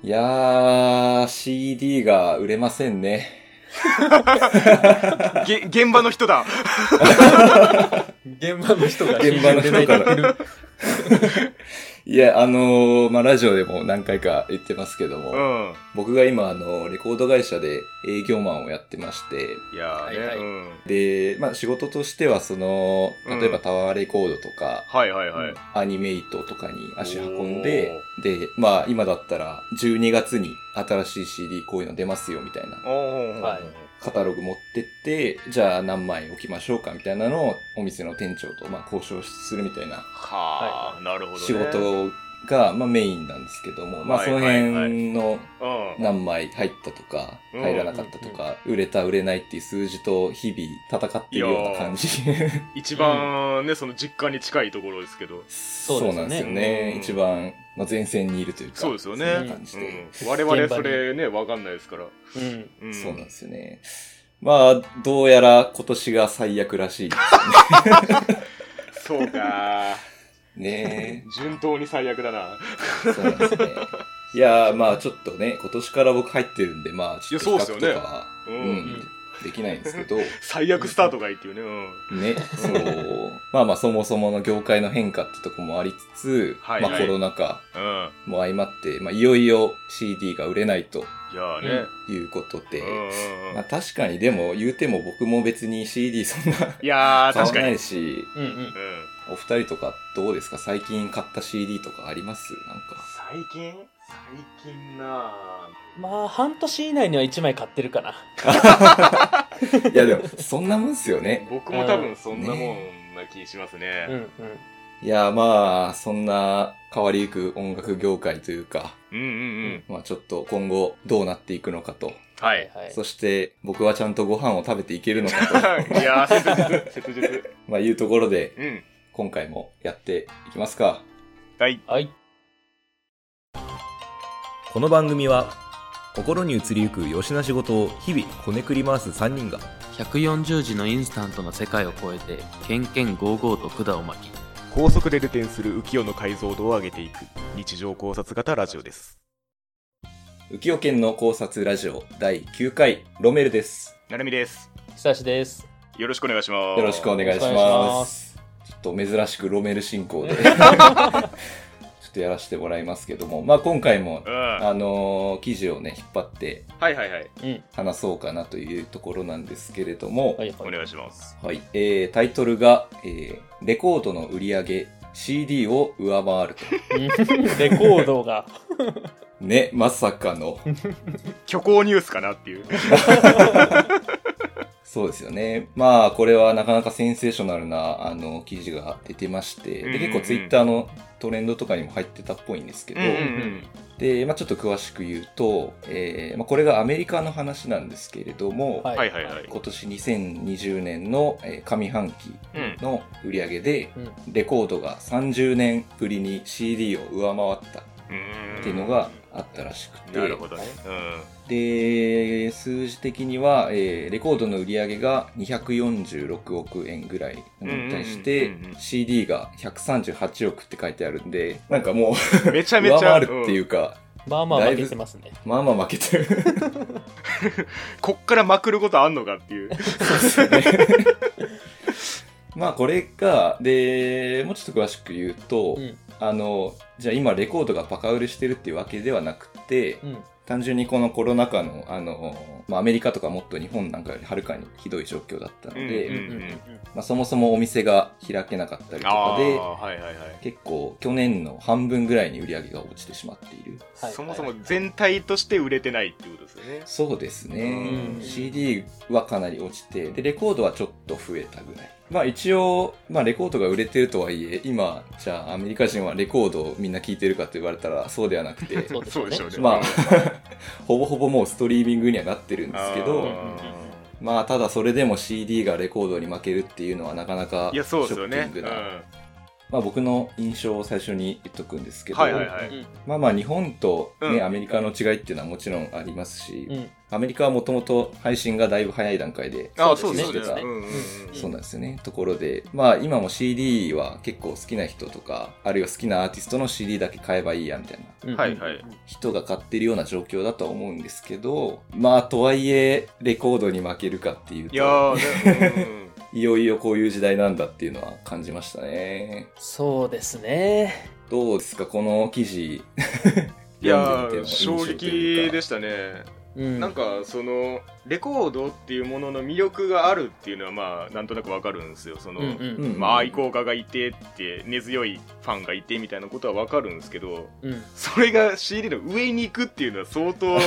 いやー、CD が売れませんね。げ現場の人だ。現場の人が現場の人から聞いや、あのーまあ、ラジオでも何回か言ってますけども、うん。僕が今、あの、レコード会社で営業マンをやってまして、いやーね、はいはいうん。で、まあ、仕事としては、その、うん例えばタワーレコードとか、はいはいはい。アニメイトとかに足運んで、で、まあ、今だったら、12月に新しい CD こういうの出ますよ、みたいな。おーはいカタログ持ってって、じゃあ何枚置きましょうかみたいなのをお店の店長とまあ交渉するみたいなはあ、なるほどね。仕事がまあメインなんですけども、まあはいその辺のうん。何枚入ったとか、うん入らなかったとか、売れた売れないっていう数字と日々戦っているような感じ。一番ね、その実家に近いところですけど。そうなんですよね。うん一番の前線にいるというか。そうですよね感じで。うん、我々それね、わかんないですから。うん。うん、そうなんですよね。まあ、どうやら今年が最悪らしいです そうかね。ね順当に最悪だな。そうなんですね。いやー、まあちょっとね、今年から僕入ってるんで、まあちょっと比較とかは、う。うんん、できないんですけど、最悪スタートがいいっていうね。うん。ね、そう、まあまあそもそもの業界の変化ってとこもありつつ、はいはいまあコロナ禍うん。も相まって、まあいよいよ CD が売れないといやーね。いうことで、まあ確かにでも言うても僕も別に CD そんないやー、買 わ確かに。ないし、うんうん。うん。お二人とかどうですか？最近買った CD とかあります？なんか。最近？最近なまあ、半年以内には1枚買ってるかな。いやでも、そんなもんっすよね。僕も多分そんなもんな気しますね。うんうん。いや、まあ、そんな変わりゆく音楽業界というか、うんうんうん。まあちょっと今後どうなっていくのかと。はい。はい。そして僕はちゃんとご飯を食べていけるのかと。いやー、切実、切実。まあいうところでうん。今回もやっていきますか。はい。はい。この番組は心に移りゆく吉な仕事を日々こねくり回す3人が140字のインスタントの世界を超えてケンケンゴーゴーと管を巻き高速でルテンする浮世の解像度を上げていく日常考察型ラジオです。浮世県の考察ラジオ第9回ロメルです。なるみです。久しです。よろしくお願いします。よろしくお願いし。ますちょっと珍しくロメル進行で ちょっとやらせてもらいますけども、まあ今回もうん。はあのー記事をね引っ張っていはいはい。うん。話そうかなというところなんですけれども、はいはい。お願いします。はい、えー、タイトルが、えー、レコードの売り上げ CD を上回ると。う んレコードが。ね、まさかの。虚構ニュースかなっていう。そうですよね。まあ、これはなかなかセンセーショナルな、あの、記事が出てまして、で、うんうんうん結構ツイッターのトレンドとかにも入ってたっぽいんですけど、うんうんで、まあちょっと詳しく言うと、えー、まあこれがアメリカの話なんですけれども、ははいはいはい今年2020年の、えー上半期うん。の売り上げで、うん。レコードが30年ぶりに CD を上回ったうん。っていうのがあったらしくて、なるほどね。で、数字的には、えーレコードの売り上げが246億円ぐらいなのに対してうんうんうんうん、CD が138億って書いてあるんで、なんかもうん。めちゃう、めちゃ。上回るっていうか、まあまあ負けてますね。まあまあ負けてる。こっからまくることあんのかっていう。まあこれが、で、もうちょっと詳しく言うと、うん。あの、じゃあ今レコードがバカ売れしてるっていうわけではなくて、うん。単純にこのコロナ禍の、あの、まあ、アメリカとかもっと日本なんかよりはるかにひどい状況だったので、まあ、そもそもお店が開けなかったりとかで、はいはいはい。結構去年の半分ぐらいに売り上げが落ちてしまっている。はいそもそも全体として売れてないっていうことですよね。そうですねう。ん CD はかなり落ちて、で、レコードはちょっと増えたぐらい。まあ一応、まあレコードが売れてるとはいえ、今、じゃあアメリカ人はレコードをみんな聴いてるかと言われたらそうではなくて、そうでしょうね。まあ、ほぼほぼもうストリーミングにはなってるんですけど、うんまあただそれでも CD がレコードに負けるっていうのはなかなかいや、そうですよね。ショッキングなまあ僕の印象を最初に言っとくんですけど、はいはいはい。うん。まあまあ日本とね、うん。アメリカの違いっていうのはもちろんありますし、うん。アメリカはもともと配信がだいぶ早い段階で、そそううですすね。でねうんうんうん。そうなんですよね。ところで、まあ今も CD は結構好きな人とか、あるいは好きなアーティストの CD だけ買えばいいやみたいなうん。はいはい人が買ってるような状況だとは思うんですけど、まあとはいえレコードに負けるかっていうと、いやーね、いよいよこういう時代なんだっていうのは感じましたね。そうですね。どうですか？この記事いや読んでみてのー衝撃でしたね。うん、なんかそのレコードっていうものの魅力があるっていうのはまあなんとなくわかるんですよ。その、まあ愛好家がいてって根強いファンがいてみたいなことはわかるんですけどうん、それが CD の上に行くっていうのは相当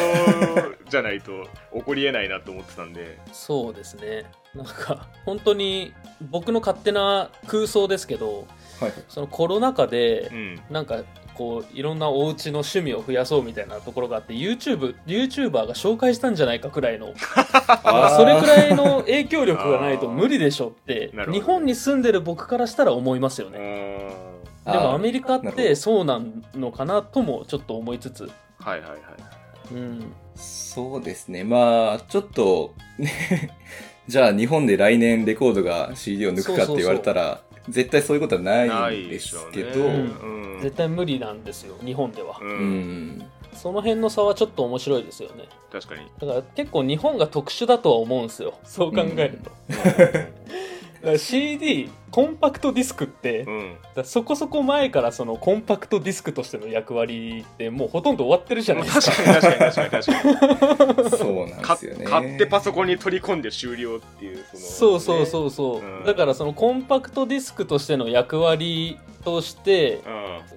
じゃないと 起こりえないなと思ってたんで。そうですね。なんか本当に僕の勝手な空想ですけど、はい。そのコロナ禍でうん。なんかこういろんなお家の趣味を増やそうみたいなところがあって YouTube YouTuber が紹介したんじゃないかくらいの それくらいの影響力がないと無理でしょって日本に住んでる僕からしたら思いますようねでもアメリカってそうなのかなともちょっと思いつつ、はいはいはいうん、そうですね。まあ、ちょっと、ね、じゃあ日本で来年レコードが CD を抜くかって言われたら、絶対そういうことはなないいでですしょうけど、ねうんうん。絶対無理なんですよ日本では、ううん。ん。その辺の差はちょっと面白いですよね。確かに。だから結構日本が特殊だとは思うんですよ。そう考えると、だから CD コンパクトディスクって、うん。らそこそこ前からそのコンパクトディスクとしての役割ってもうほとんど終わってるじゃないですか。確かに確かに確かに確かに。そうなんかですよね。買ってパソコンに取り込んで終了っていうそのそうそうそうそう、うん。だからそのコンパクトディスクとしての役割として、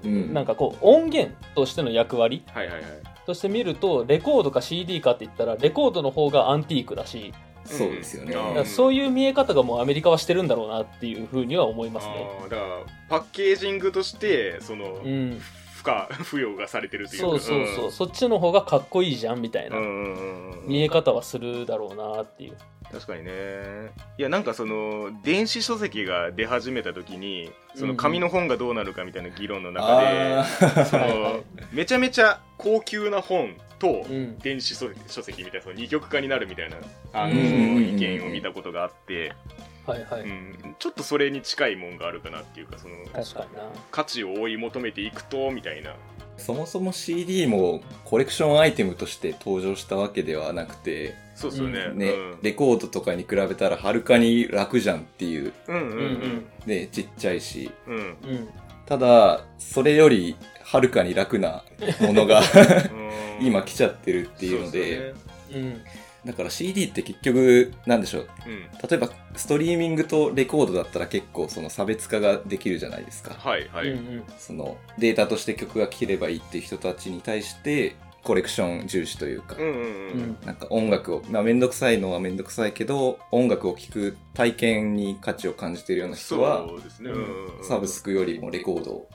うん。うんなんかこう音源としての役割はいはいはい。として見るとレコードか CD かって言ったらレコードの方がアンティークだし、そうですよね。うんそういう見え方がもうアメリカはしてるんだろうなっていうふうには思いますね。だからパッケージングとしてその、うん、負荷付与がされてるというかそうそうそう、そっちの方がかっこいいじゃんみたいなうんうんうんうん見え方はするだろうなっていう。確かにね。いやなんかその電子書籍が出始めた時にその紙の本がどうなるかみたいな議論の中で、あそはいはのい。めちゃめちゃ高級な本とうん。電子書書籍みたいなその二極化になるみたいなあのうん。意見を見たことがあって、はいはい、うん、ちょっとそれに近いもんがあるかなっていうかその確かにな。価値を追い求めていくとみたいなそもそも CD もコレクションアイテムとして登場したわけではなくて、そうですよね、うね、うん。レコードとかに比べたらはるかに楽じゃんっていう、うんうんうん。ね、ちっちゃいし、うん。ただ、それよりはるかに楽なものが 今来ちゃってるっていうので、そううんだから CD って結局、なんでしょう。すよね例えば、ストリーミングとレコードだったら結構その差別化ができるじゃないですか。うん、はいはい、うんうんそのデータとして曲が聴ければいいっていう人たちに対して、コレクション重視というか、うんうんううん。んなんか音楽を、まあめんどくさいのはめんどくさいけど、音楽を聴く体験に価値を感じているような人は、そうですね、うんサブスクよりもレコードを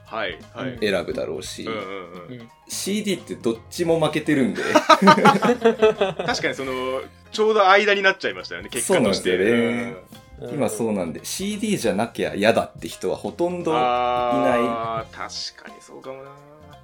選ぶだろうし、うんうんうん。うん CD ってどっちも負けてるんで、確かにそのちょうど間になっちゃいましたよね結果として。そうなんですよね。うん。今そうなんで、CD じゃなきゃ嫌だって人はほとんど、あー確かにそうかもな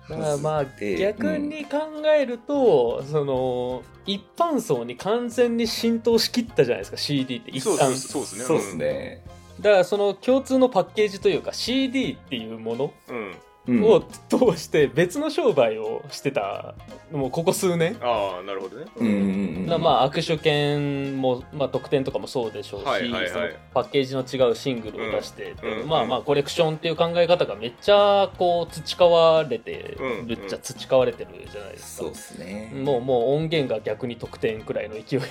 だからまあで逆に考えると、その一般層に完全に浸透しきったじゃないですか CD って一旦。そうですねそうですね。だからその共通のパッケージというか CD っていうものうんうんを通して別の商売をしてたもうここ数年。ああなるほどね。うん。うん。うんなまあ握手券も、まあ、特典とかもそうでしょうし、はいはいはい。パッケージの違うシングルを出して、うん。うん。まあまあコレクションっていう考え方がめっちゃこう培われてうんるっちゃ培われてるじゃないですか、そうですね。もうもう音源が逆に得点くらいの勢い、うん、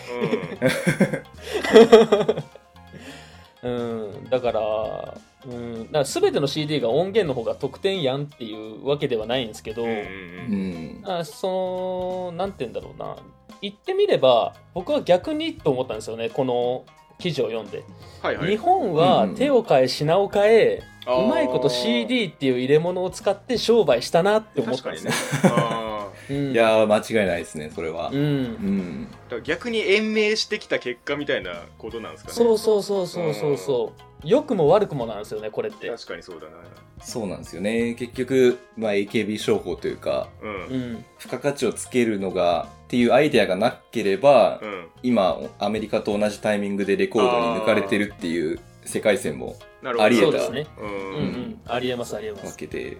だから,、うん、だから全ての CD が音源の方が得点やんっていうわけではないんですけど、うんうんううん。ん。あそのなんて言うんだろうな。言ってみれば僕は逆にと思ったんですよねこの記事を読んで、はいはい。日本は手を変え品を変え、あー。うまいこと CD っていう入れ物を使って商売したなって思ったんですね確かにね。あううん。いやー、間違いないですね、それは。ううん。んだから逆に延命してきた結果みたいなことなんですかね。そうそうそうそうそうそう。良くも悪くもなんですよねこれって。確かにそうだな。そうなんですよね。結局、まあ、AKB 商法というか、うん。ううん。ん付加価値をつけるのが、っていうアイデアがなければ、今、アメリカと同じタイミングでレコードに抜かれてるっていう世界線もなるほど。ありえた。そうですね。うん。うんうん。ありえますありえます。わけで、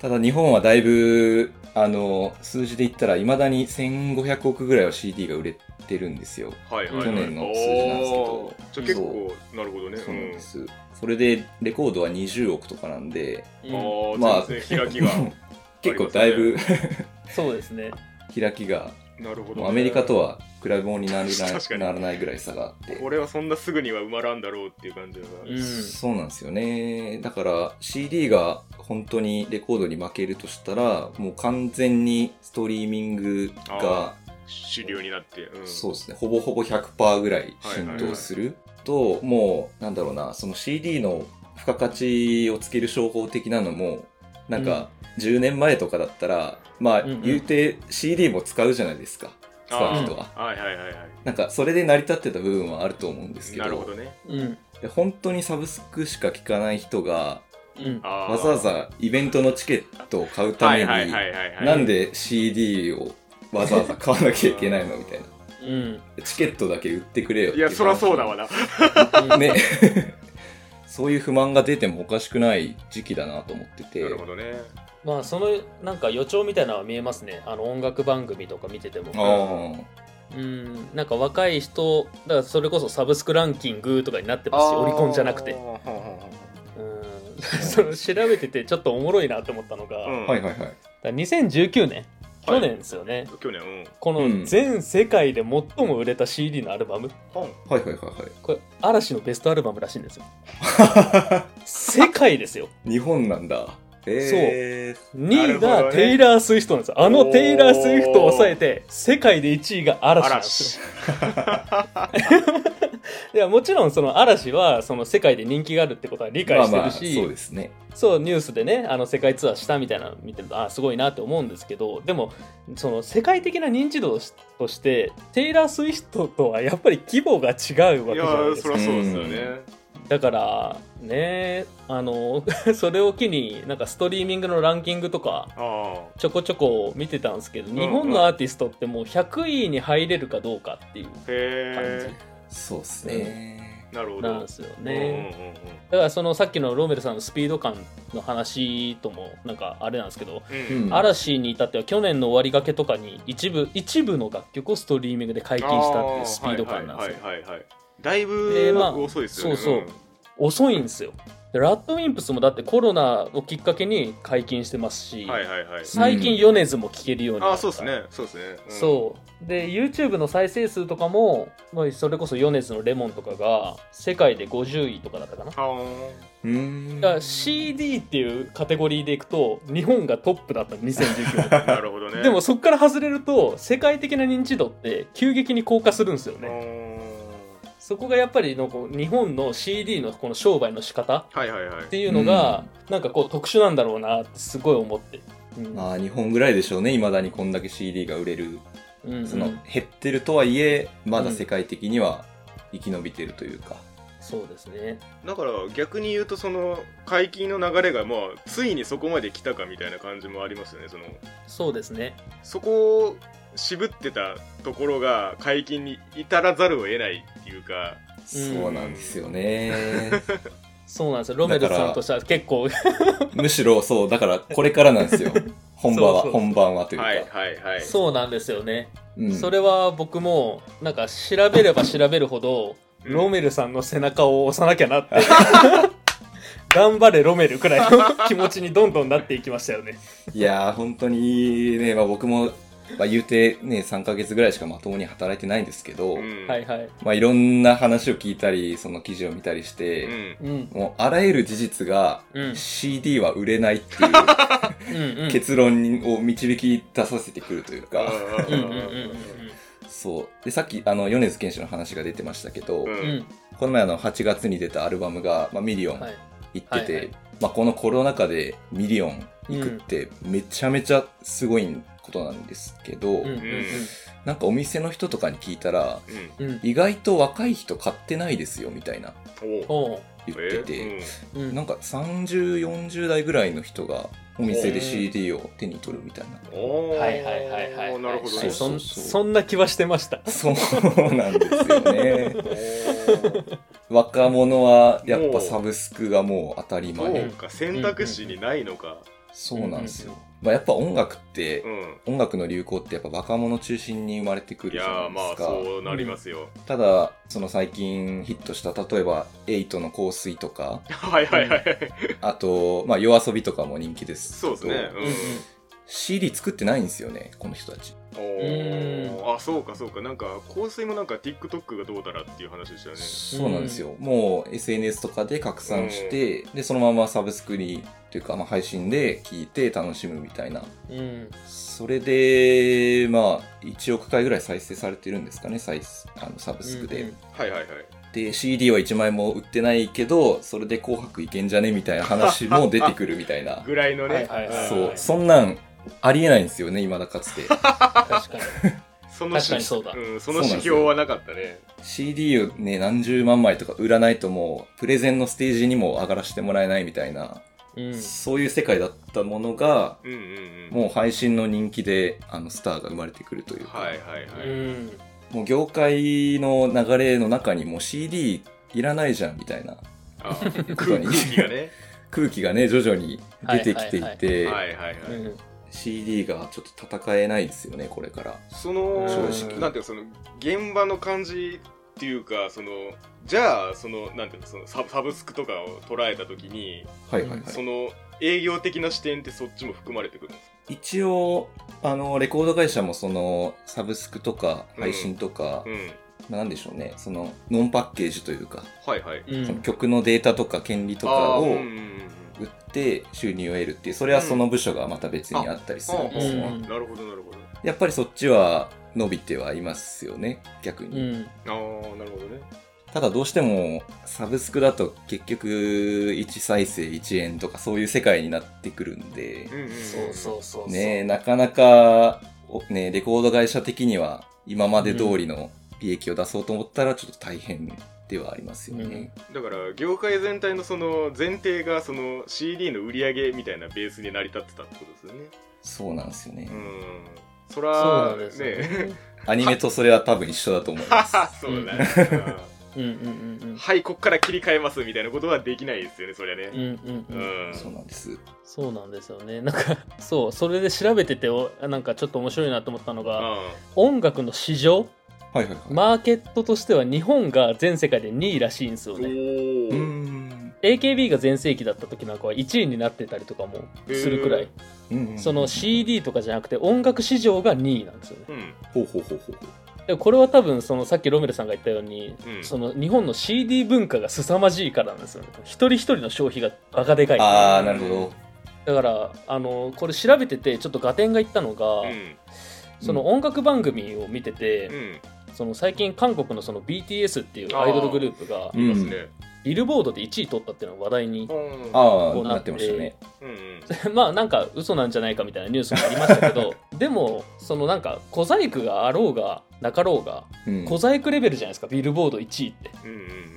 ただ日本はだいぶ、あの、数字で言ったら、未だに1500億ぐらいは CD が売れてるんですよ。はいはいはい。去年の数字なんですけど。じゃあ結構なるほどね。そうなんです。それで、レコードは20億とかなんで、うん。まあ開きが 結構だいぶ そうですね。開きが、なるほどね。アメリカとは比べ物になら確かに。ならないぐらい差があって。これはそんなすぐには埋まらんだろうっていう感じが。うん。そうなんですよね。だから CD が本当にレコードに負けるとしたら、もう完全にストリーミングが、主流になってうん。そうですね、ほぼほぼ100%ぐらい浸透すると、もう、なんだろうな、その CD の付加価値をつける商法的なのも、なんか、10年前とかだったら、まあ、うんうん。言うて CD も使うじゃないですか、使う人は。はいはいはいはい。なんか、それで成り立ってた部分はあると思うんですけど、なるほどね。うん。で本当にサブスクしか聞かない人が、うんわわざわざイベントのチケットを買うために、なんで CD をわざわざ買わなきゃいけないのみたいな。うん。チケットだけ売ってくれよっていやそらそうだわな。なね。そういう不満が出てもおかしくない時期だなと思ってて。なるほどね。まあそのなんか予兆みたいなのは見えますね。あの音楽番組とか見てても。あうん。なんか若い人だからそれこそサブスクランキングとかになってますしオリコンじゃなくて。うん その調べててちょっとおもろいなと思ったのが、うん。あ。はいはいはい。だから2019年はい。去年ですよね、去年うん。この全世界で最も売れた CD のアルバム。はいはいはいはい。これ嵐のベストアルバムらしいんですよ。世界ですよ。日本なんだ。えー、2位なるほどね。がテイラー・スウィフトなんですよ。あのテイラー・スウィフトを抑えて世界で1位が嵐なんです嵐。よ いやもちろんその嵐はその世界で人気があるってことは理解してるし、そうですね。そうニュースでねあの世界ツアーしたみたいなの見てるとあすごいなって思うんですけどでもその世界的な認知度としてテイラー・スウィフトとはやっぱり規模が違うわいやけじゃないですか。そりゃそうですよね。だからねあの それを機になんかストリーミングのランキングとかあちょこちょこ見てたんですけどん日本のアーティストってもう100位に入れるかどうかっていう感えそうですね。なるほど。じなんですようんね。だからそのさっきのロメルさんのスピード感の話ともなんかあれなんですけど、うん嵐に至っては去年の終わりがけとかに一部一部の楽曲をストリーミングで解禁したっていうスピード感なんですよ。だいでぶまあ遅いですよね。そうそう遅いんですよ。でラッドウィンプスもだってコロナをきっかけに解禁してますし、うんはいはいはい。最近米津も聴けるようになった。ああそうですね。そうですね。そう。で YouTube の再生数とかもまあそれこそ米津の「レモン」とかが世界で50位とかだったかな。あうーん。だから CD っていうカテゴリーでいくと日本がトップだったの2019あ なるほどね。年でもそこから外れると世界的な認知度って急激に降下するんですようねんそこがやっぱりのこう日本の CD のこの商売の仕方っていうのがなんかこう特殊なんだろうなってすごい思って、うん。まあ、日本ぐらいでしょうね。未だにこんだけ CD が売れる。うん。うんその、減ってるとはいえ、まだ世界的には生き延びてるというか。そうですね。だから逆に言うとその解禁の流れがまあついにそこまで来たかみたいな感じもありますよねその。そうですね。そこを渋ってたところが解禁に至らざるを得ないっていうか。そうなんですよね。そうなんですよ。ロメルさんとしては結構。むしろそう、だからこれからなんですよ。本番は、本番はというか。はいはいはい。そうなんですよね。うん。それは僕もなんか調べれば調べるほど、うん。ロメルさんの背中を押さなきゃなって。頑張れロメルくらいの気持ちにどんどんなっていきましたよね。いやー、本当にね、まあ僕も、まあ言うてね、3ヶ月ぐらいしかまともに働いてないんですけど、うん。はいはい。まあいろんな話を聞いたり、その記事を見たりしうて、ん。うん。もうあらゆる事実が、うん。CD は売れないっていうんうんう結論を導き出させてくるというか、うんうんうんうんそう。で、さっき、あの、米津玄師の話が出てましたけど、うん。この前あの、8月に出たアルバムが、まあ、ミリオンはい。行ってて、はいはい。まあ、このコロナ禍でミリオン行くってめちゃめちゃすごいんことなんですけど、うんうんなんかお店の人とかに聞いたら、うん。うんうん意外と若い人買ってないですよみたいな言ってて、えうん。なんか30、40代ぐらいの人がお店で CD を手に取るみたいな。はいはいはいはい。なるほどね。そうそんそう。そんな気はしてました。そうなんですよね。若者はやっぱサブスクがもう当たりそう前。か選択肢にないのか。そうなんですよ。まあ、やっぱ音楽ってう、ん。音楽の流行ってやっぱ若者中心に生まれてくいるじゃやーまあないですか。そうなりますよ。ただ、その最近ヒットした、例えば、エイトの香水とか、はいはいはい。あと、まあ、夜遊びとかも人気です。そうですね。うんうん CD 作ってないんですよね、この人たち。あそうかそうか。なんか香水もなんか TikTok がどうだらっていう話でしたよね。そうなんですよ。もう SNS とかで拡散して、で、そのままサブスクに、というか、まあ、配信で聞いて楽しむみたいな。うん。それで、まあ、1億回ぐらい再生されてるんですかね、再あのサブスクで。うんうんはいはいはい。で、CD は1枚も売ってないけど、それで紅白いけんじゃね？みたいな話も出てくるみたいな。ぐらいのね、はいはいはい。そう、そんなんありえないんですよね、未だかつて。確かに。その確かにそうだ。ん、その指標はなかったね。CD をね、何十万枚とか売らないともう、プレゼンのステージにも上がらせてもらえないみたいな、うん。そういう世界だったものが、うんうんうん。もう配信の人気で、あの、スターが生まれてくるというか、はいはいはい、うん。もう業界の流れの中にもう CD いらないじゃんみたいな。あ空に気がね。空気がね、徐々に出てきていはいて、はいはいはい、うん CD がちょっと戦えないですよね、これから。その正直。なんていうかその現場の感じっていうかそのじゃあそのなんていうのそのササブスクとかを捉えた時に、はいはいはい。その営業的な視点ってそっちも含まれてくるんですか？一応、あの、レコード会社もその、サブスクとか配信とか、うん。まあなんでしょうね、その、ノンパッケージというか、はいはい。うん。その曲のデータとか権利とかを売って収入を得るっていう、それはその部署がまた別にあったりするんですよ。うん。なるほどなるほど。やっぱりそっちは伸びてはいますよね、逆うに。ん。ああなるほどね。ただどうしても、サブスクだと結局、1再生1円とかそういう世界になってくるんで、うんうんそうそうそうねなかなか、おねレコード会社的には今まで通りの利益を出そうと思ったらちょっと大変ではありますよね。だから業界全体のその前提がその CD の売り上げみたたいなベースに成り立ってたってことですよね。そうなんですよね。うん。そそうらなんですよね。ね。アニメとそれは多分一緒だと思います。そうだ。ね、うんうんうんうん。はいこっから切り替えますみたいなことはできないですよねそりゃね。うんうんうん。ううん。んそうなんです。そうなんですよね。なんかそうそれで調べてておなんかちょっと面白いなと思ったのが音楽の市場はいはいはい。マーケットとしては日本が全世界で2位らしいんですよおね。AKB が全盛期だった時なんかは1位になってたりとかもするくらい。うんうんその CD とかじゃなくて音楽市場が2位なんですよね。うん。ほうほうほうほうほう。でこれは多分そのさっきロメルさんが言ったように、うん。その日本の CD 文化が凄まじいからなんですよね。一人一人の消費がバカでかいあー、なるほど。だからあのこれ調べててちょっと合点がいったのが、うん。その音楽番組を見てて、うんその最近韓国のその BTS っていうアイドルグループがうんいますね。ビルボードで1位取ったっていうのが話題に、こうなっなっててましたね。まあなんか嘘なんじゃないかみたいなニュースもありましたけど でもそのなんか小細工があろうがなかろうがうん。小細工レベルじゃないですかビルボード1位って。うんうん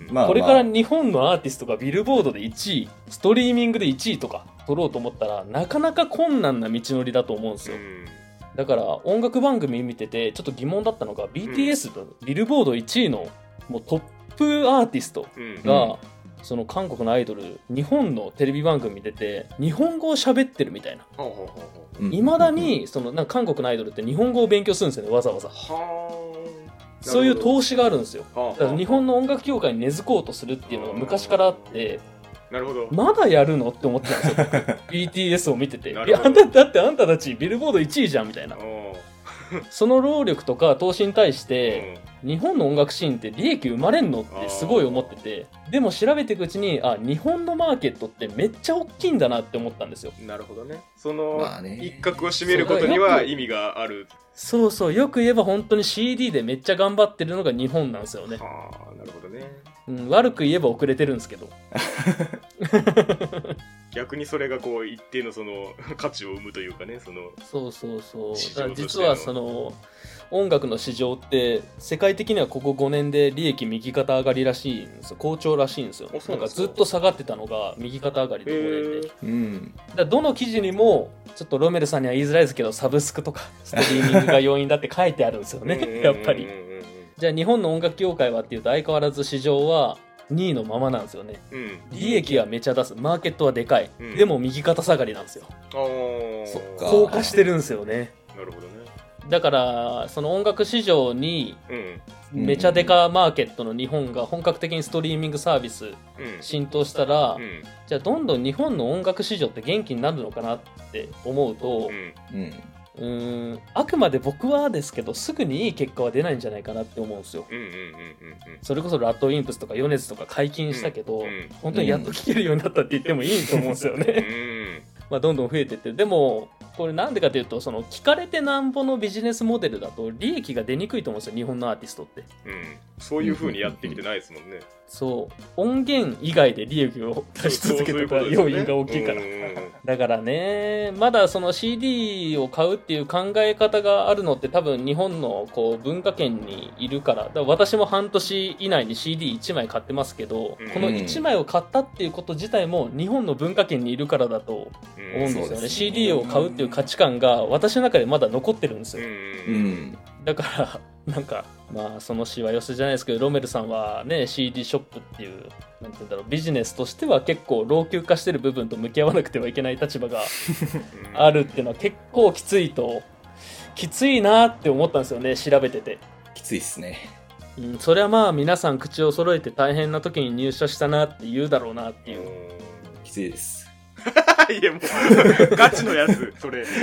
うん。まあこれから日本のアーティストがビルボードで1位ストリーミングで1位とか取ろうと思ったらなかなか困難な道のりだと思うんですよ。うんだから音楽番組見ててちょっと疑問だったのが BTS のビルボード1位のもうトップアーティストうん。が、その韓国のアイドル日本のテレビ番組に出て日本語を喋ってるみたいな。いまだにそのなんか韓国のアイドルって日本語を勉強するんですよねわざわざ。はあそういう投資があるんですよ。はあだから日本の音楽業界に根付こうとするっていうのが昔からあってなるほど。まだやるの？って思ってたんですよ。僕 BTS を見てて。いなるほど。やだだってあんたたちビルボード1位じゃんみたいな。おー。その労力とか投資に対して、うん日本の音楽シーンって利益生まれんのってすごい思っててでも調べていくうちにあ日本のマーケットってめっちゃ大きいんだなって思ったんですよ。なるほどね。その、一角を占めることには意味がある。そうそうよく言えば本当に CD でめっちゃ頑張ってるのが日本なんですよね、はあなるほどね。うん、悪く言えば遅れてるんですけど。逆にそれがこう一定のその価値を生むというかねそのそうそうそう。実はその音楽の市場って世界的にはここ5年で利益右肩上がりらしいんですよ。好調らしいんですよなんかずっと下がってたのが右肩上がりで5年でへうん。だからどの記事にもちょっとロメルさんには言いづらいですけどサブスクとかストリーミングが要因だって書いてあるんですよね。やっぱり。じゃあ日本の音楽業界はっていうと相変わらず市場は2位のままなんですよね。うん。うん利益はめちゃ出す。マーケットはでかい、うん。でも右肩下がりなんですよ。そっか。高架してるんですよねだからその音楽市場にうん。めちゃデカマーケットの日本が本格的にストリーミングサービスうん。浸透したら、うん。じゃあどんどん日本の音楽市場って元気になるのかなって思うとうん。うん。あくまで僕はですけどすぐにいい結果は出ないんじゃないかなって思うんですよ。それこそラッドウィンプスとかヨネズとか解禁したけど、うん本当にやっと聴けるようになったって言ってもいいと思うんですようね、んまあどんどん増えてってでもこれなんでかというとその聞かれてなんぼのビジネスモデルだと利益が出にくいと思うんですよ日本のアーティストって。うん。そういう風にやってきてないですもんね。そう。音源以外で利益を出し続けてた要因が大きいから。うんうんうん。だからねまだその CD を買うっていう考え方があるのって多分日本のこう文化圏にいるから。私も半年以内に CD1 枚買ってますけど、うんこの1枚を買ったっていうこと自体も日本の文化圏にいるからだと思うんですよね,、ね。CD を買うっていう価値観が私の中でまだ残ってるんですうよ、うんん。だからなんかまあそのしわ寄せじゃないですけどロメルさんはね CD ショップっていうなんて言うんだろうビジネスとしては結構老朽化してる部分と向き合わなくてはいけない立場が あるっていうのは結構きついときついなって思ったんですよね調べてて、きついっすね。うん、それはまあ皆さん口を揃えて大変な時に入社したなって言うだろうなっていうきついです。いやもうガチのやつそれ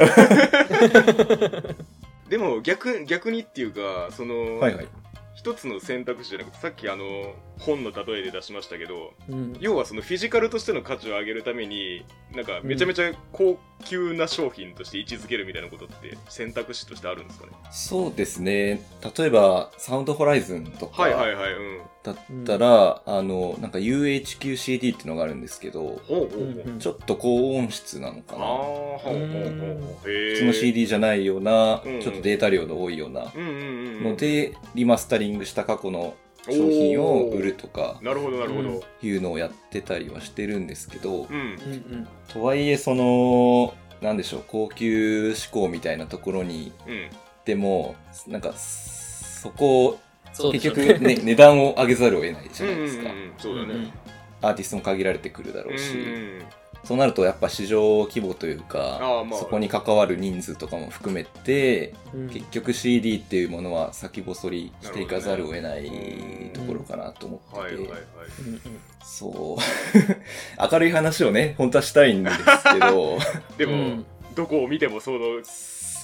でも逆逆にっていうかその、はいはい。一つの選択肢じゃなくてさっきあの本の例えで出しましたけどうん要はそのフィジカルとしての価値を上げるためになんかめちゃめちゃ高級な商品として位置づけるみたいなことって選択肢としてあるんですかね？そうですね。例えば、サウンドホライズンとかはいはいはいうんだったら、あの、なんか UHQCD っていうのがあるんですけど、ほうんうんちょっと高音質なのかな。普通の CD じゃないような、うんちょっとデータ量の多いようなうんうんうんうんので、リマスタリングした過去の商品を売るとかなるほどなるほど、うんいうのをやってたりはしてるんですけど、うん。うんうんとはいえその、なんでしょう、高級志向みたいなところにうんでも、なんか、そこを、そう結局、よね。ね、値段を上げざるを得ないじゃうんうんないですか。うんそうだね。アーティストも限られてくるだろうし、うんそうなるとやっぱ市場規模というか、まあ。そこに関わる人数とかも含めて、うん。結局 CD っていうものは先細りしていかざるを得ないところかなと思ってて、はいはいはい。うんうん。そう。明るい話をね本当はしたいんですけど。でも、うん。どこを見てもその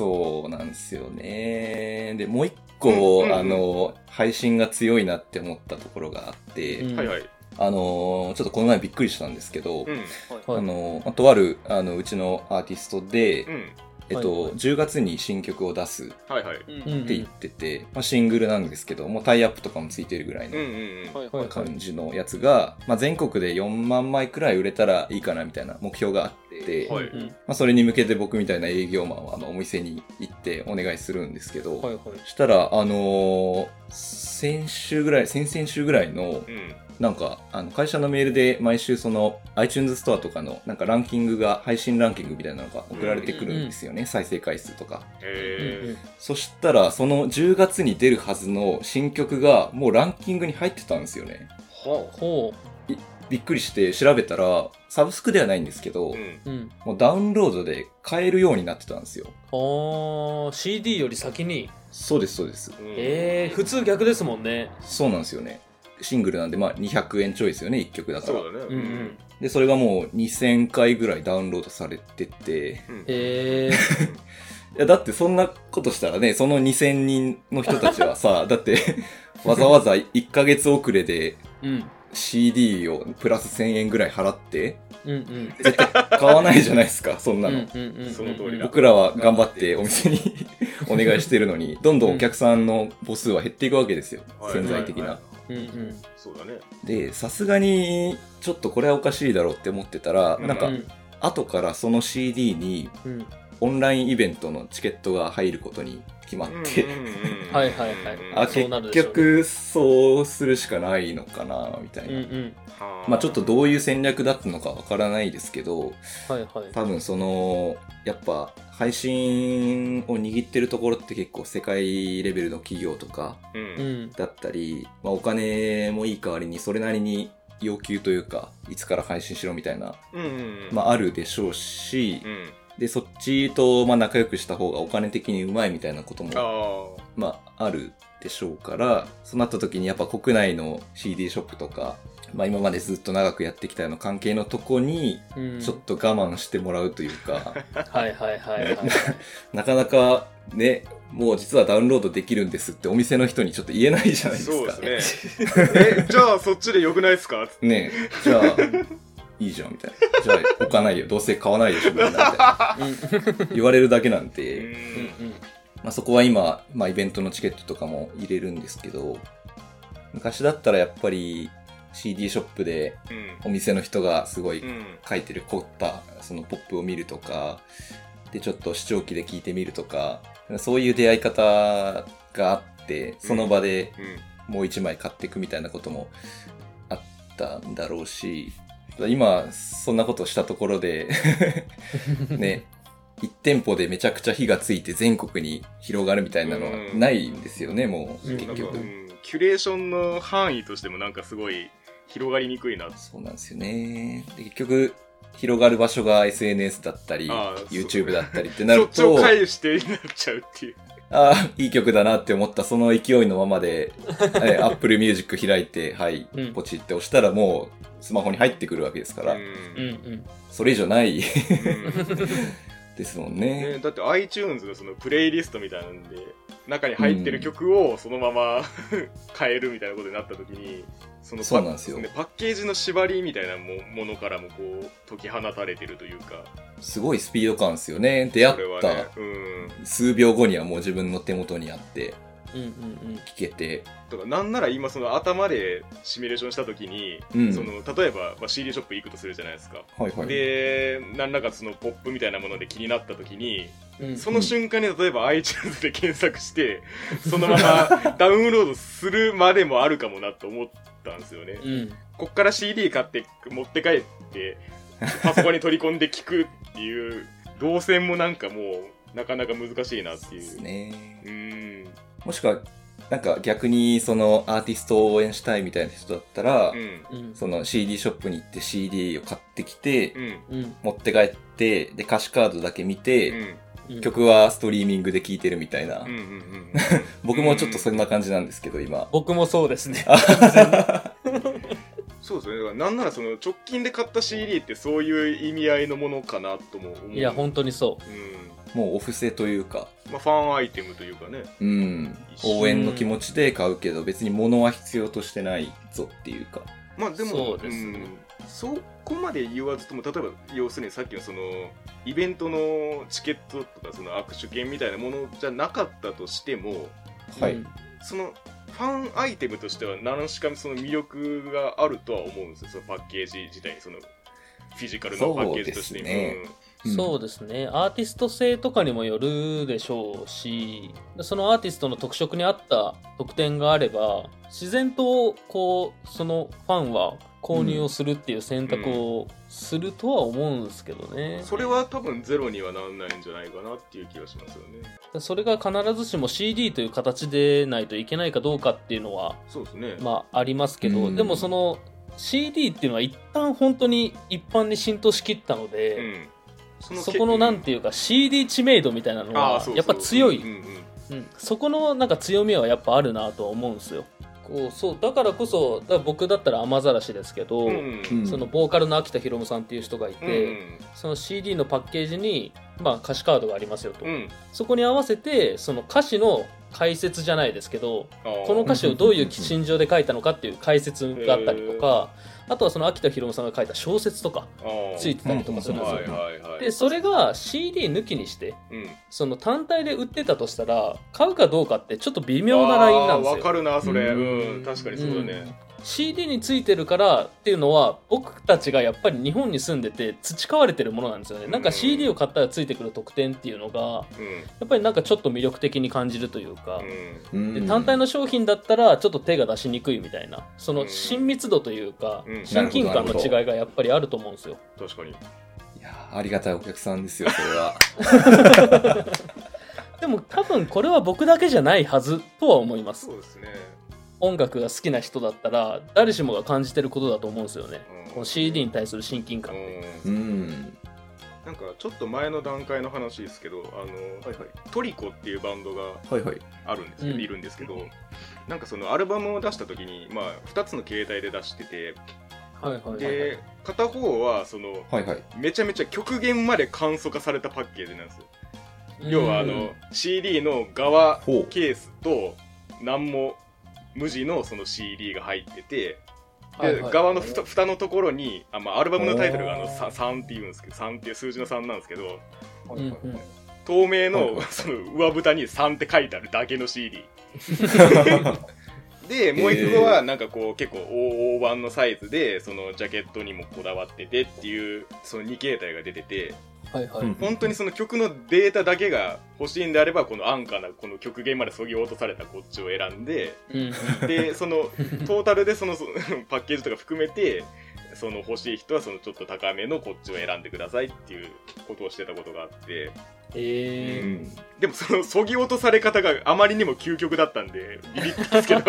そうなんですよね。でもう一個、うんうんうん。あの配信が強いなって思ったところがあって、うん。はいはい。あのちょっとこの前びっくりしたんですけど、うん。はい。あのまあとあるあのうちのアーティストで、うんえっとはいはい。10月に新曲を出すって言ってて、まあ、シングルなんですけどもうタイアップとかもついてるぐらいの感じのやつが、まあ、全国で4万枚くらい売れたらいいかなみたいな目標があって、まあ、それに向けて僕みたいな営業マンはあのお店に行ってお願いするんですけど、はいはい。したら、あのー先週ぐらい、先々週ぐらいの、うん。なんか、あの会社のメールで毎週その iTunes ストアとかのなんかランキングが、配信ランキングみたいなのが送られてくるんですよね、再生回数とか。へそしたら、その10月に出るはずの新曲がもうランキングに入ってたんですよね。ほびっくりして調べたら、サブスクではないんですけど、うんもうダウンロードで買えるようになってたんですよ。あー CD より先に？そうです、そうです。うんえー、普通逆ですもんねそうなんですよね。シングルなんで、まあ200円ちょいですよね、1曲だから。そうだねうんうんで、それがもう2000回ぐらいダウンロードされてて、うんえ や、だってそんなことしたらね、その2000人の人たちはさ、だって、わざわざ1ヶ月遅れでうん。CD をプラス1000円ぐらい払って、うんうん。絶対買わないじゃないですか、そんなの。その通りだ僕らは頑張ってお店に お願いしてるのに、どんどんお客さんの母数は減っていくわけですよ。はい潜在的な。うんうん。そうだねで、さすがに、ちょっとこれはおかしいだろうって思ってたら、うんなんかう、ん後からその CD にうん。オンラインイベントのチケットが入ることに決まって、はいはいはい結局そうするしかないのかな、みたいな。うんうん。まあちょっとどういう戦略だったのかわからないですけど、はいはい。多分その、やっぱ配信を握ってるところって結構世界レベルの企業とかうんううんん。だったり、まあお金もいい代わりにそれなりに要求というか、いつから配信しろみたいな、うんうんまああるでしょうしう、んで、そっちとまあ仲良くした方がお金的にうまいみたいなこともあまあ、あるでしょうから、そうなった時にやっぱ国内の CD ショップとか、まあ今までずっと長くやってきたような関係のとこに、うん。ちょっと我慢してもらうというか、はいはいはいはい。なかなかね、もう実はダウンロードできるんですってお店の人にちょっと言えないじゃあないですか。そうですねえじゃあそっちでよくないですか？ねじゃあ、いいじゃんみたいな。じゃあ置かないよ。どうせ買わないでしょみたいな。言われるだけなんうて、うんうん。まあ、そこは今、まあ、イベントのチケットとかも入れるんですけど、昔だったらやっぱり CD ショップでうんお店の人がすごいうん書いてる凝ったそのポップを見るとか、で、ちょっと視聴器で聞いてみるとか、そういう出会い方があって、その場でうんもう一枚買っていくみたいなこともあったんだろうし、今、そんなことしたところで、ね、一店舗でめちゃくちゃ火がついて全国に広がるみたいなのはないんですよね、もう、うん結局。うんキュレーションの範囲としてもなんかすごい広がりにくいなそうなんですよね。で結局、広がる場所が SNS だったり、YouTube だったりってなるそっちをしてになっちゃうっていうああ、いい曲だなって思ったその勢いのままで、え Apple Music 開いて、はいうん、ポチって押したらもうスマホに入ってくるわけですから、うんうんうん。それ以上ないうん ですもんね、ね。だって iTunes のそのプレイリストみたいなんで中に入ってる曲をそのまま 変えるみたいなことになった時にそのパそうなんですよ。ねパッケージの縛りみたいなもものからもこう解き放たれてるというか。すごいスピード感ですよね。出会ったうん。数秒後にはもう自分の手元にあってうんうん聞けて、だからなんなら今その頭でシミュレーションした時に、うんその例えば、まあ、CD ショップ行くとするじゃないですか、はいはい。で何らかそのポップみたいなもので気になった時にうんうん。その瞬間に例えば iTunes で検索して、そのまま ダウンロードするまでもあるかもなと思ったんですよね。うん。こっから CD 買って持って帰って、パソコンに取り込んで聞くっていう動線もなんかもうなかなか難しいなってそうですいう。ね。うーん。もしくは、なんか逆にそのアーティストを応援したいみたいな人だったら、うん。うん。その CD ショップに行って CD を買ってきて、うん。うん。持って帰って、で、歌詞カードだけ見て、うん。うん曲はストリーミングで聴いてるみたいな。うん。うん。僕もちょっとそんな感じなんですけど、今。僕もそうですね。そうですね。だからなんならその直近で買った CD ってそういう意味合いのものかなとも思う。いや、本当にそうん。もうお布施というか、まあファンアイテムというかね。うん、応援の気持ちで買うけど、別に物は必要としてないぞっていうか。まあでもそうですね。んそこまで言わずとも例えば要するにさっきのそのイベントのチケットとかその握手券みたいなものじゃなかったとしてもう。はい。うんそのファンアイテムとしては何しかその魅力があるとは思うんですよ。そのパッケージ自体にそのフィジカルのパッケージとして。そうですね。うんそうですね、アーティスト性とかにもよるでしょうしそのアーティストの特色に合った特典があれば自然とこうそのファンは購入をするっていう選択をするとは思うんですけどね、それは多分ゼロにはなんないんじゃないかなっていう気がしますよね。それが必ずしも CD という形でないといけないかどうかっていうのはそうですね。まあありますけど、うん。でもその CD っていうのは一旦本当に一般に浸透しきったのうで、んそそこのなんていうか CD 知名度みたいなのはやっぱ強い、うんうんうん、そこのなんか強みはやっぱあるなとは思うんですよ。こうそうだからこそだ僕だったら雨ざらしですけど、うんうんそのボーカルの秋田博夢さんっていう人がいて、うんその CD のパッケージにまあ、歌詞カードがありますよと、うん。そこに合わせてその歌詞の解説じゃないですけどこの歌詞をどういう心情で書いたのかっていう解説があったりとかあとはその秋田博さんが書いた小説とかついてたりとかするんですよ、でそれが CD 抜きにしてうん。その単体で売ってたとしたら買うかどうかってちょっと微妙なラインなんですよ。わかるなそれ。ううん。ん確かにそうだね CD についてるからっていうのは僕たちがやっぱり日本に住んでて培われてるものなんですよね。なんか CD を買ったらついてくる特典っていうのがうん。やっぱりなんかちょっと魅力的に感じるというか、うん。で単体の商品だったらちょっと手が出しにくいみたいなその親密度というか、うん。親近感の違いがやっぱりあると思うんですよ。確かに。いやーありがたいお客さんですよ、それは。でも多分これは僕だけじゃないはずとは思います。そうですね音楽が好きな人だったら誰しもが感じてることだと思うんですよね。うん。この CD に対する親近感うん。うん。なんかちょっと前の段階の話ですけどあの、トリコっていうバンドがはいはい。あるんですけど、うん。いるんですけどなんかそのアルバムを出した時に、まあ、2つの携帯で出しててはいはいはいで片方はそのはいはい。めちゃめちゃ極限まで簡素化されたパッケージなんですよ。要はあの CD の側。ケースと何も無地のその CD が入っててで、はいはい。側のふた蓋のところにあ、まあ、アルバムのタイトルがあのおー。3, 3って言うんですけど3っていう数字の3なんですけどうんうん。透明のはいはい。その上蓋に3って書いてあるだけの CD でもう一個はなんかこう結構大大判のサイズでそのジャケットにもこだわっててっていうその2形態が出ててはいはい、うん本当にその曲のデータだけが欲しいんであればこの安価なこの極限までそぎ落とされたこっちを選んでうんでそのトータルでそのそ パッケージとか含めてその欲しい人はそのちょっと高めのこっちを選んでくださいっていうことをしてたことがあって。えー。うん。でもそのそぎ落とされ方があまりにも究極だったんでビビったんですけど。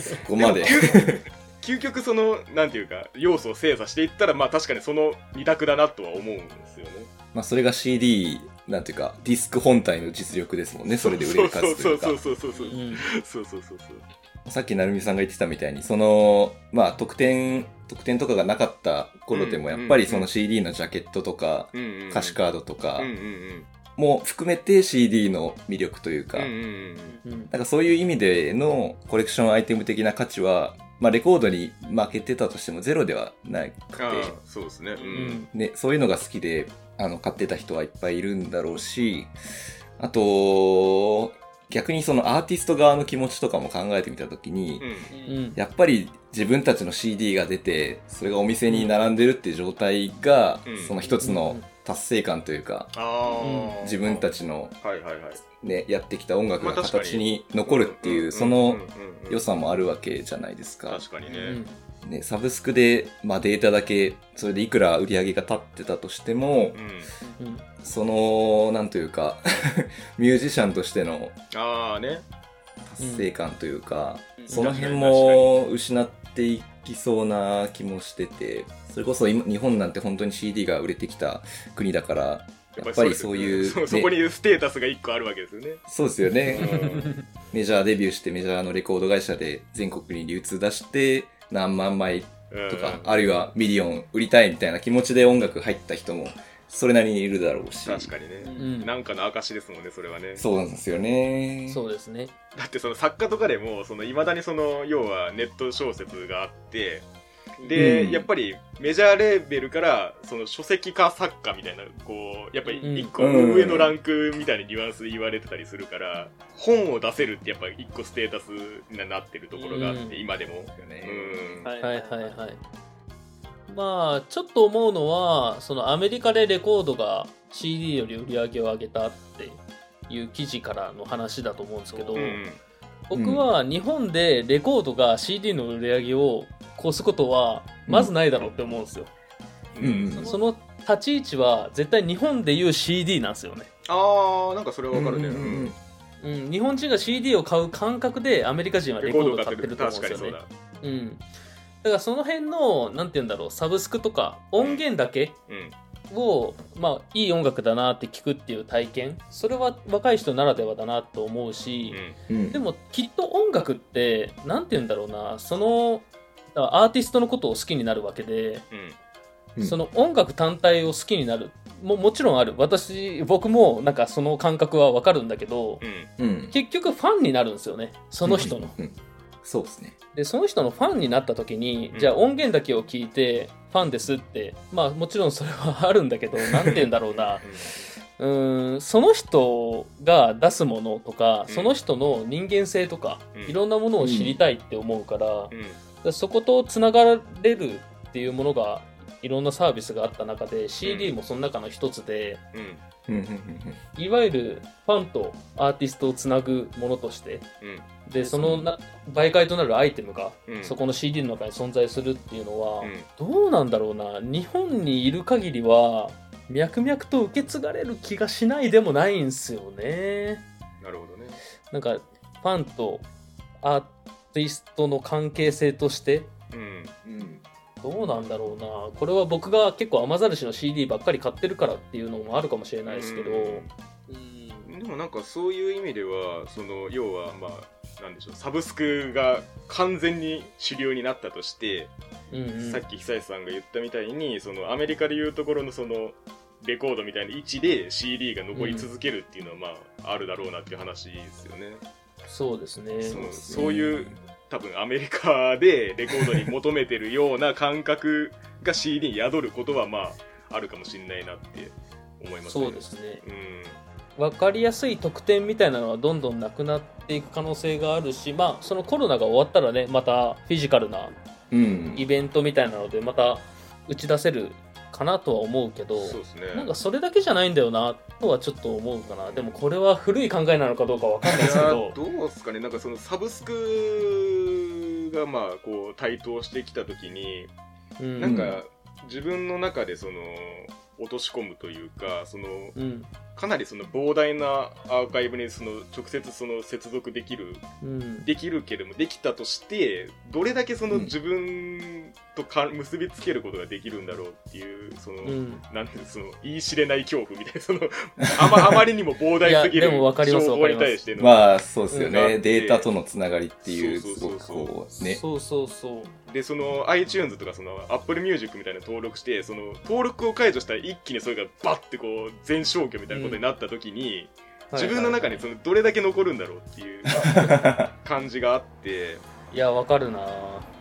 そこまで。究極そのなんていうか要素を精査していったらまあ確かにその二択だなとは思うんですよねまあそれが CD、なんていうか、ディスク本体の実力ですもんね、それで売れる数というかそう。そうそうそうそううんそうそうそうそうさっき成美さんが言ってたみたいに、その、まあ特典、特典とかがなかった頃でも、うんやっぱりそのうん CD のジャケットとか、うんうんうん歌詞カードとかうんうんうんも含めて CD の魅力というか、うんうんうんうんなんかそういう意味でのコレクションアイテム的な価値は、まあレコードに負けてたとしてもゼロではなくて、ああそうですね。ううん。んね、そういうのが好きで、あの、買ってた人はいっぱいいるんだろうし、あと、逆にそのアーティスト側の気持ちとかも考えてみたときに、うん。うん。やっぱり自分たちの CD が出て、それがお店に並んでるっていう状態が、うん。その一つの達成感というか、自分たちのはいはいはいね、やってきた音楽が形に残るっていう、その良さもあるわけじゃないですか。確かにね。うん。ね、サブスクで、まあ、データだけ、それでいくら売り上げが立ってたとしても、うん。うん。その、なんというか、ミュージシャンとしてのああね。達成感というか、うん。その辺も失っていきそうな気もしてて、それこそ今日本なんて本当に CD が売れてきた国だから、やっぱりそういう、そそこにステータスが一個あるわけですよね。そうですよね。うん。メジャーデビューしてメジャーのレコード会社で全国に流通出して何万枚とか、あるいはミリオン売りたいみたいな気持ちで音楽入った人もそれなりにいるだろうし。確かにね、うん。なんかの証ですもんねそれはね。そうなんですよね。そうですね。だってその作家とかでもその未だにその要はネット小説があってで、うん。やっぱりメジャーレーベルからその書籍化作家みたいなこうやっぱり一個うん上のランクみたいなニュアンスで言われてたりするから、本を出せるってやっぱ一個ステータスになってるところがあって、うん。今でも、うん。はいはいはいはい。まあちょっと思うのはそのアメリカでレコードが CD より売り上げを上げたっていう記事からの話だと思うんですけど、うん僕は日本でレコードが CD の売り上げを越すことはまずないだろうって思うんですよ、うん。うんその立ち位置は絶対日本でいう CD なんですよね、ああなんかそれはわかるね、うんうんうんうん、日本人が CD を買う感覚でアメリカ人はレレココードを買っるると思うんですよね。にそうだ。うん、だからその辺のなんて言うんだろうサブスクとか音源だけうんを、まあ、いい音楽だなって聞くっていう体験。それは若い人ならではだなと思うし、うん。でもきっと音楽ってなんて言うんだろうな。そのアーティストのことを好きになるわけでうん。うんその音楽単体を好きになる。ももちろんある。私僕もなんかその感覚はわかるんだけどうん。うん。結局ファンになるんですよね。その人の。うん。そうですね。でその人のファンになった時に、うん。じゃあ音源だけを聞いてファンですって。まあもちろんそれはあるんだけど なんて言うんだろうな。うーんその人が出すものとか、うん。その人の人間性とか、うん。いろんなものを知りたいって思うから,、うん。うん。そことつながれるっていうものがいろんなサービスがあった中で CD もその中の一つで、うん。うんうんうんいわゆるファンとアーティストをつなぐものとしてうん。でそのな媒介となるアイテムが、うん。そこの CD の中に存在するっていうのは、うん。どうなんだろうな。日本にいる限りは脈々と受け継がれる気がしないでもないんですよね。なるほどね。なんかファンとアーティストの関係性としてうん。うん。どうなんだろうな。これは僕が結構雨ざらしの CD ばっかり買ってるからっていうのもあるかもしれないですけど、でもなんかそういう意味ではその要はまあなんでしょう。サブスクが完全に主流になったとして、うんうん。さっき久石さんが言ったみたいにそのアメリカでいうところのそのレコードみたいな位置で CD が残り続けるっていうのはまああるだろうなっていう話ですよね。そうですね。そういう多分アメリカでレコードに求めてるような感覚が CD に宿ることはまああるかもしれないなって思いますね。そうですねうん分かりやすい特典みたいなのはどんどんなくなっていく可能性があるしまあそのコロナが終わったらねまたフィジカルなうん。イベントみたいなのでまた打ち出せるかなとは思うけどね。なんかそれだけじゃないんだよなとはちょっと思うかなでもこれは古い考えなのかどうかわかんないですけどどうですかね、なんかそのサブスクがまあこう台頭してきたときに、うん。なんか自分の中でその落とし込むというか、そのうん。かなりその膨大なアーカイブにその直接その接続できる、うん。できるけれども、できたとして、どれだけそのうん。自分とか結びつけることができるんだろうっていう、その、うんなんていうのその言い知れない恐怖みたいな、その、あま あまりにも膨大すぎるいやでもわかります情報に対しての。まあ、そうですようんね。データとのつながりっていう、すごくそうそうそうそうこう、ね。そうそうそうで、その iTunes とかその Apple Music みたいなの登録して、その登録を解除したら一気にそれがバッてこう全消去みたいなことになった時に、自分の中にそのどれだけ残るんだろうっていう 感じがあって、いやわかるな。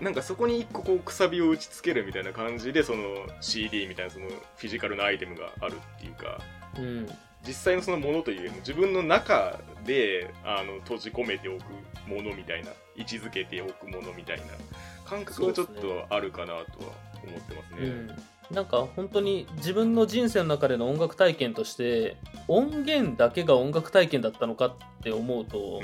なんかそこに一個こうくさびを打ちつけるみたいな感じで、その CD みたいなそのフィジカルなアイテムがあるっていうか、うん。実際のそのものというよりも自分の中であの閉じ込めておくものみたいな位置づけておくものみたいな感覚がちょっとあるかなとは思ってますね。うんなんか本当に自分の人生の中での音楽体験として音源だけが音楽体験だったのかって思うと、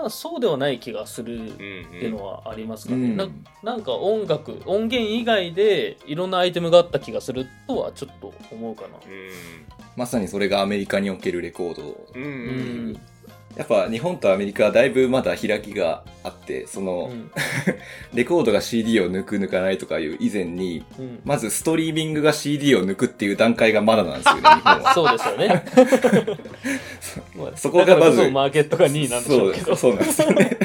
うん。そうではない気がするっうん。ていうのはありますかね、うん。ななんか音楽音源以外でいろんなアイテムがあった気がするとはちょっと思うかな。まさにそれがアメリカにおけるレコード。うんうん。うんやっぱ日本とアメリカはだいぶまだ開きがあって、その、うん レコードが CD を抜く抜かないとかいう以前に、うんまずストリーミングが CD を抜くっていう段階がまだなんですよね、日本は。そうですよねまあ そこがまずマーケットが2位なんでしょうけどそうそうなんですよね。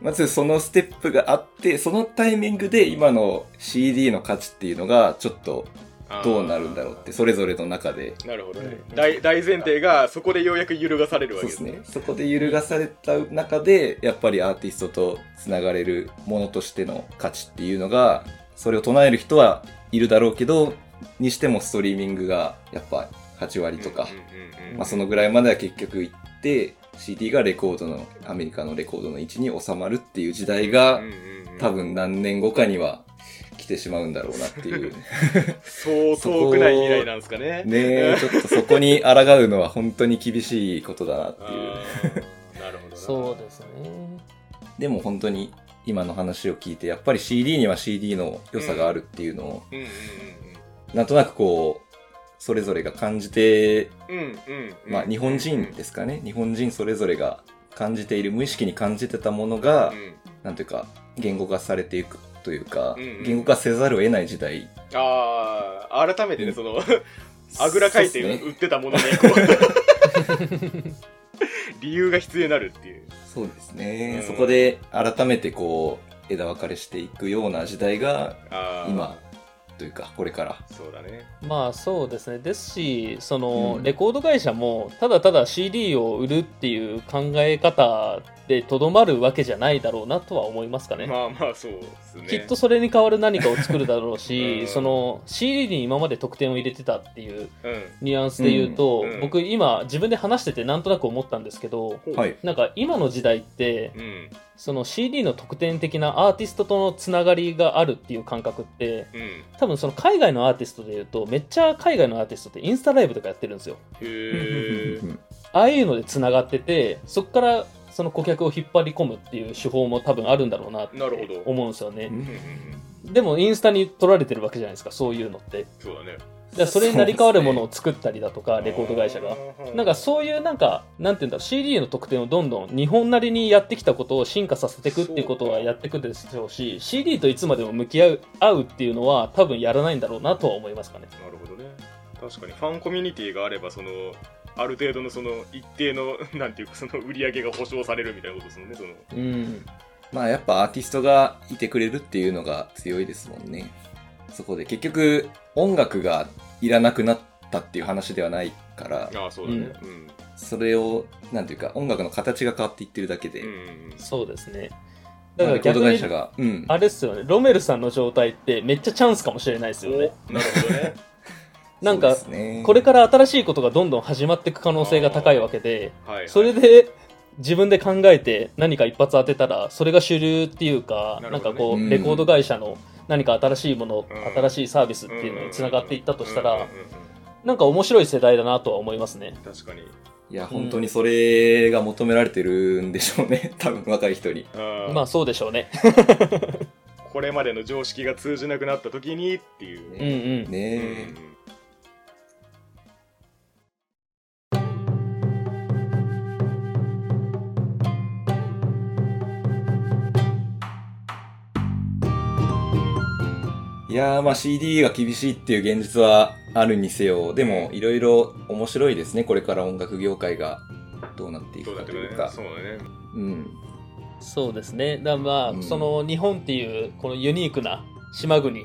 まずそのステップがあって、そのタイミングで今の CD の価値っていうのがちょっとどうなるんだろうって、それぞれの中で。なるほどねうん大大前提がそこでようやく揺るがされるわけですね。すね。そこで揺るがされた中で、やっぱりアーティストとつながれるものとしての価値っていうのが、それを唱える人はいるだろうけど、にしてもストリーミングがやっぱ8割とか、まあそのぐらいまでは結局行って、CD がレコードの、アメリカのレコードの位置に収まるっていう時代が多分何年後かには来てしまうんだろうなっていう。そう遠くない未来なんですかね。ねえ、ちょっとそこに抗うのは本当に厳しいことだなっていう。なるほどな。そうですねでも本当に今の話を聞いて、やっぱり CD には CD の良さがあるっていうのを、なんとなくこう、それぞれが感じて。まあ日本人ですかね。日本人それぞれが感じている、無意識に感じてたものがう、んなんていうか、言語化されていくというかうんうん、言語化せざるを得ない時代。ああ、改めてね、うんその、あぐらかいて売ってたものに、こう、理由が必要になるっていう。そうですね。うんそこで改めてこう、枝分かれしていくような時代が今、というかこれから。そうだね。まあそうですね。ですしその、うん。レコード会社もただただ CD を売るっていう考え方でとどまるわけじゃないだろうなとは思いますかね、まあまあそうですね。きっとそれに代わる何かを作るだろうし、うん。その CD に今まで得点を入れてたっていううん。ニュアンスで言うと、うん。うん。僕今自分で話しててなんとなく思ったんですけどはい。なんか今の時代ってうんその CD の特典的なアーティストとのつながりがあるっていう感覚ってうん。多分その海外のアーティストで言うとめっちゃ海外のアーティストってインスタライブとかやってるんですよ。へえ ああいうのでつながっててそこからそその顧客を引っ張り込むっていう手法も多分あるんだろうなって思うんですよね。でもインスタに撮られてるわけじゃないですかそういうのって。そうだねだそれに成り代わるものを作ったりだとかレコード会社が。なんかそういうなんかなんていうんだろう CD の特典をどんどん日本なりにやってきたことを進化させていくっていうことはやっていくでしょうし CD といつまでも向き合う合うっていうのは多分やらないんだろうなとは思いますかね。なるほどね。確かにファンコミュニティがあればそのある程度のその一定の なんていうかその売り上げが保証されるみたいなことですもんねその。うん。まあやっぱアーティストがいてくれるっていうのが強いですもんね。そこで結局音楽がいらなくなったっていう話ではないから、ああそうだね。うん。それを、なんていうか音楽の形が変わっていってるだけで、うん。うんそうですね。まあレコーだから逆にド会社が、うん。あれっすよね。ロメルさんの状態ってめっちゃチャンスかもしれないですよね。おなるほどね。なんかね。これから新しいことがどんどん始まっていく可能性が高いわけではいはい。それで自分で考えて何か一発当てたらそれが主流っていうかな,、なんかこううん。レコード会社の何か新しいもの、うん。新しいサービスっていうのにつながっていったとしたら、なんか面白い世代だなとは思いますね。うん確かに。いや、本当にそれが求められてるんでしょうね。多分若い人に。まあそうでしょうね。これまでの常識が通じなくなった時にっていう。うんねうん。ねうん。え。いやーまあ CD が厳しいっていう現実はあるにせよ、でもいろいろ面白いですね、これから音楽業界がどうなっていくかというか。そうだねうん。そうですねだからまあ、うんその日本っていうこのユニークな島国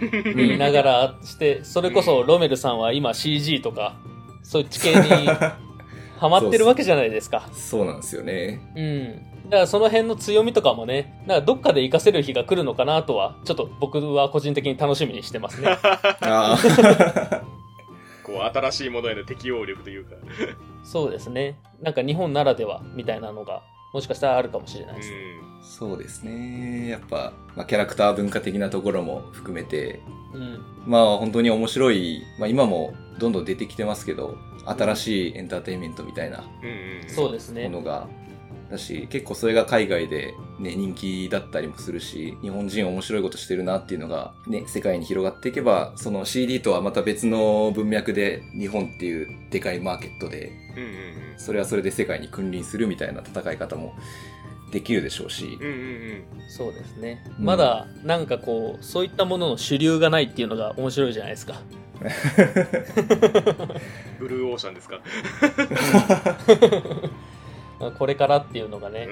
にいながらしてそれこそロメルさんは今 CG とかそっち系に ハマってるわけじゃないですかそうなんですよね。うん。だからその辺の強みとかもね、だからどっかで活かせる日が来るのかなとは、ちょっと僕は個人的に楽しみにしてますね。あ こう新しいものへの適応力というかそうですね。なんか日本ならではみたいなのが、もしかしたらあるかもしれないです。うそうですね。やっぱ、まあ、キャラクター文化的なところも含めて、うん。まあ本当に面白い、まあ今もどんどん出てきてますけど、新しいエンターテインメントみたいなも。のが、だし、結構それが海外でね、人気だったりもするし、日本人面白いことしてるなっていうのがね、世界に広がっていけば、その CD とはまた別の文脈で日本っていうでかいマーケットで、うんうんそれはそれで世界に君臨するみたいな戦い方もできるでしょうし。うんうんうんうん。そうですね。うん。まだ、なんかこう、そういったものの主流がないっていうのが面白いじゃないですか。ブルーオーシャンですか？これからっていうのがね。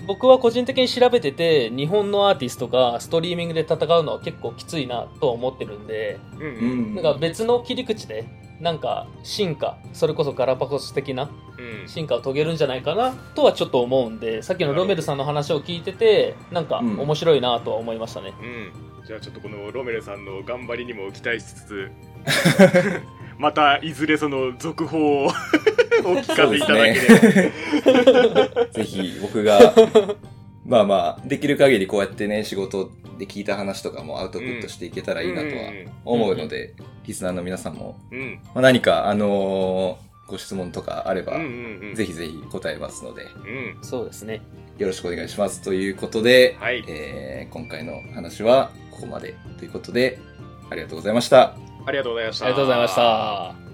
うん。僕は個人的に調べてて、日本のアーティストがストリーミングで戦うのは結構きついなとは思ってるんで、うんううんん。なんか別の切り口で、なんか進化、それこそガラパゴス的なうん。進化を遂げるんじゃないかなとはちょっと思うんで、さっきのロメルさんの話を聞いてて、なんかうん。面白いなとは思いましたね。うん。じゃあちょっとこのロメルさんの頑張りにも期待しつつ またいずれその続報を お聞かせいただければ、ぜひ僕が、まあまあ、できる限りこうやってね、仕事で聞いた話とかもアウトプットしていけたらいいなとは思うので、リスナーの皆さんも、うんうんまあ、何か、あのーご質問とかあれば、うんうんうんぜひぜひ答えますので、うんそうですね。よろしくお願いします。ということで、はいえー今回の話はここまでということで、ありがとうございました。ありがとうございましたありがとうございました。